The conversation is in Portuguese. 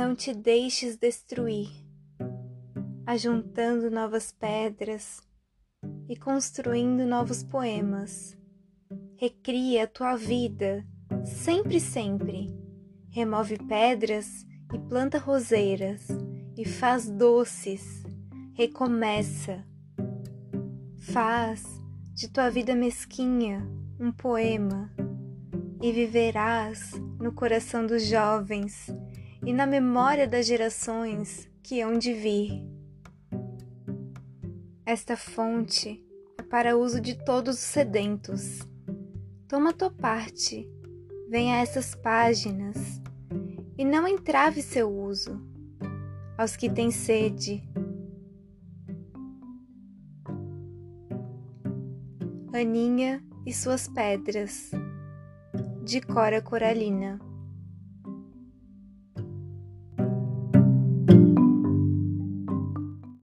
Não te deixes destruir, ajuntando novas pedras e construindo novos poemas. Recria a tua vida, sempre, sempre. Remove pedras e planta roseiras e faz doces. Recomeça. Faz de tua vida mesquinha um poema e viverás no coração dos jovens e na memória das gerações que hão de vir. Esta fonte é para uso de todos os sedentos. Toma tua parte, venha a essas páginas e não entrave seu uso aos que têm sede. Aninha e suas pedras, de Cora Coralina.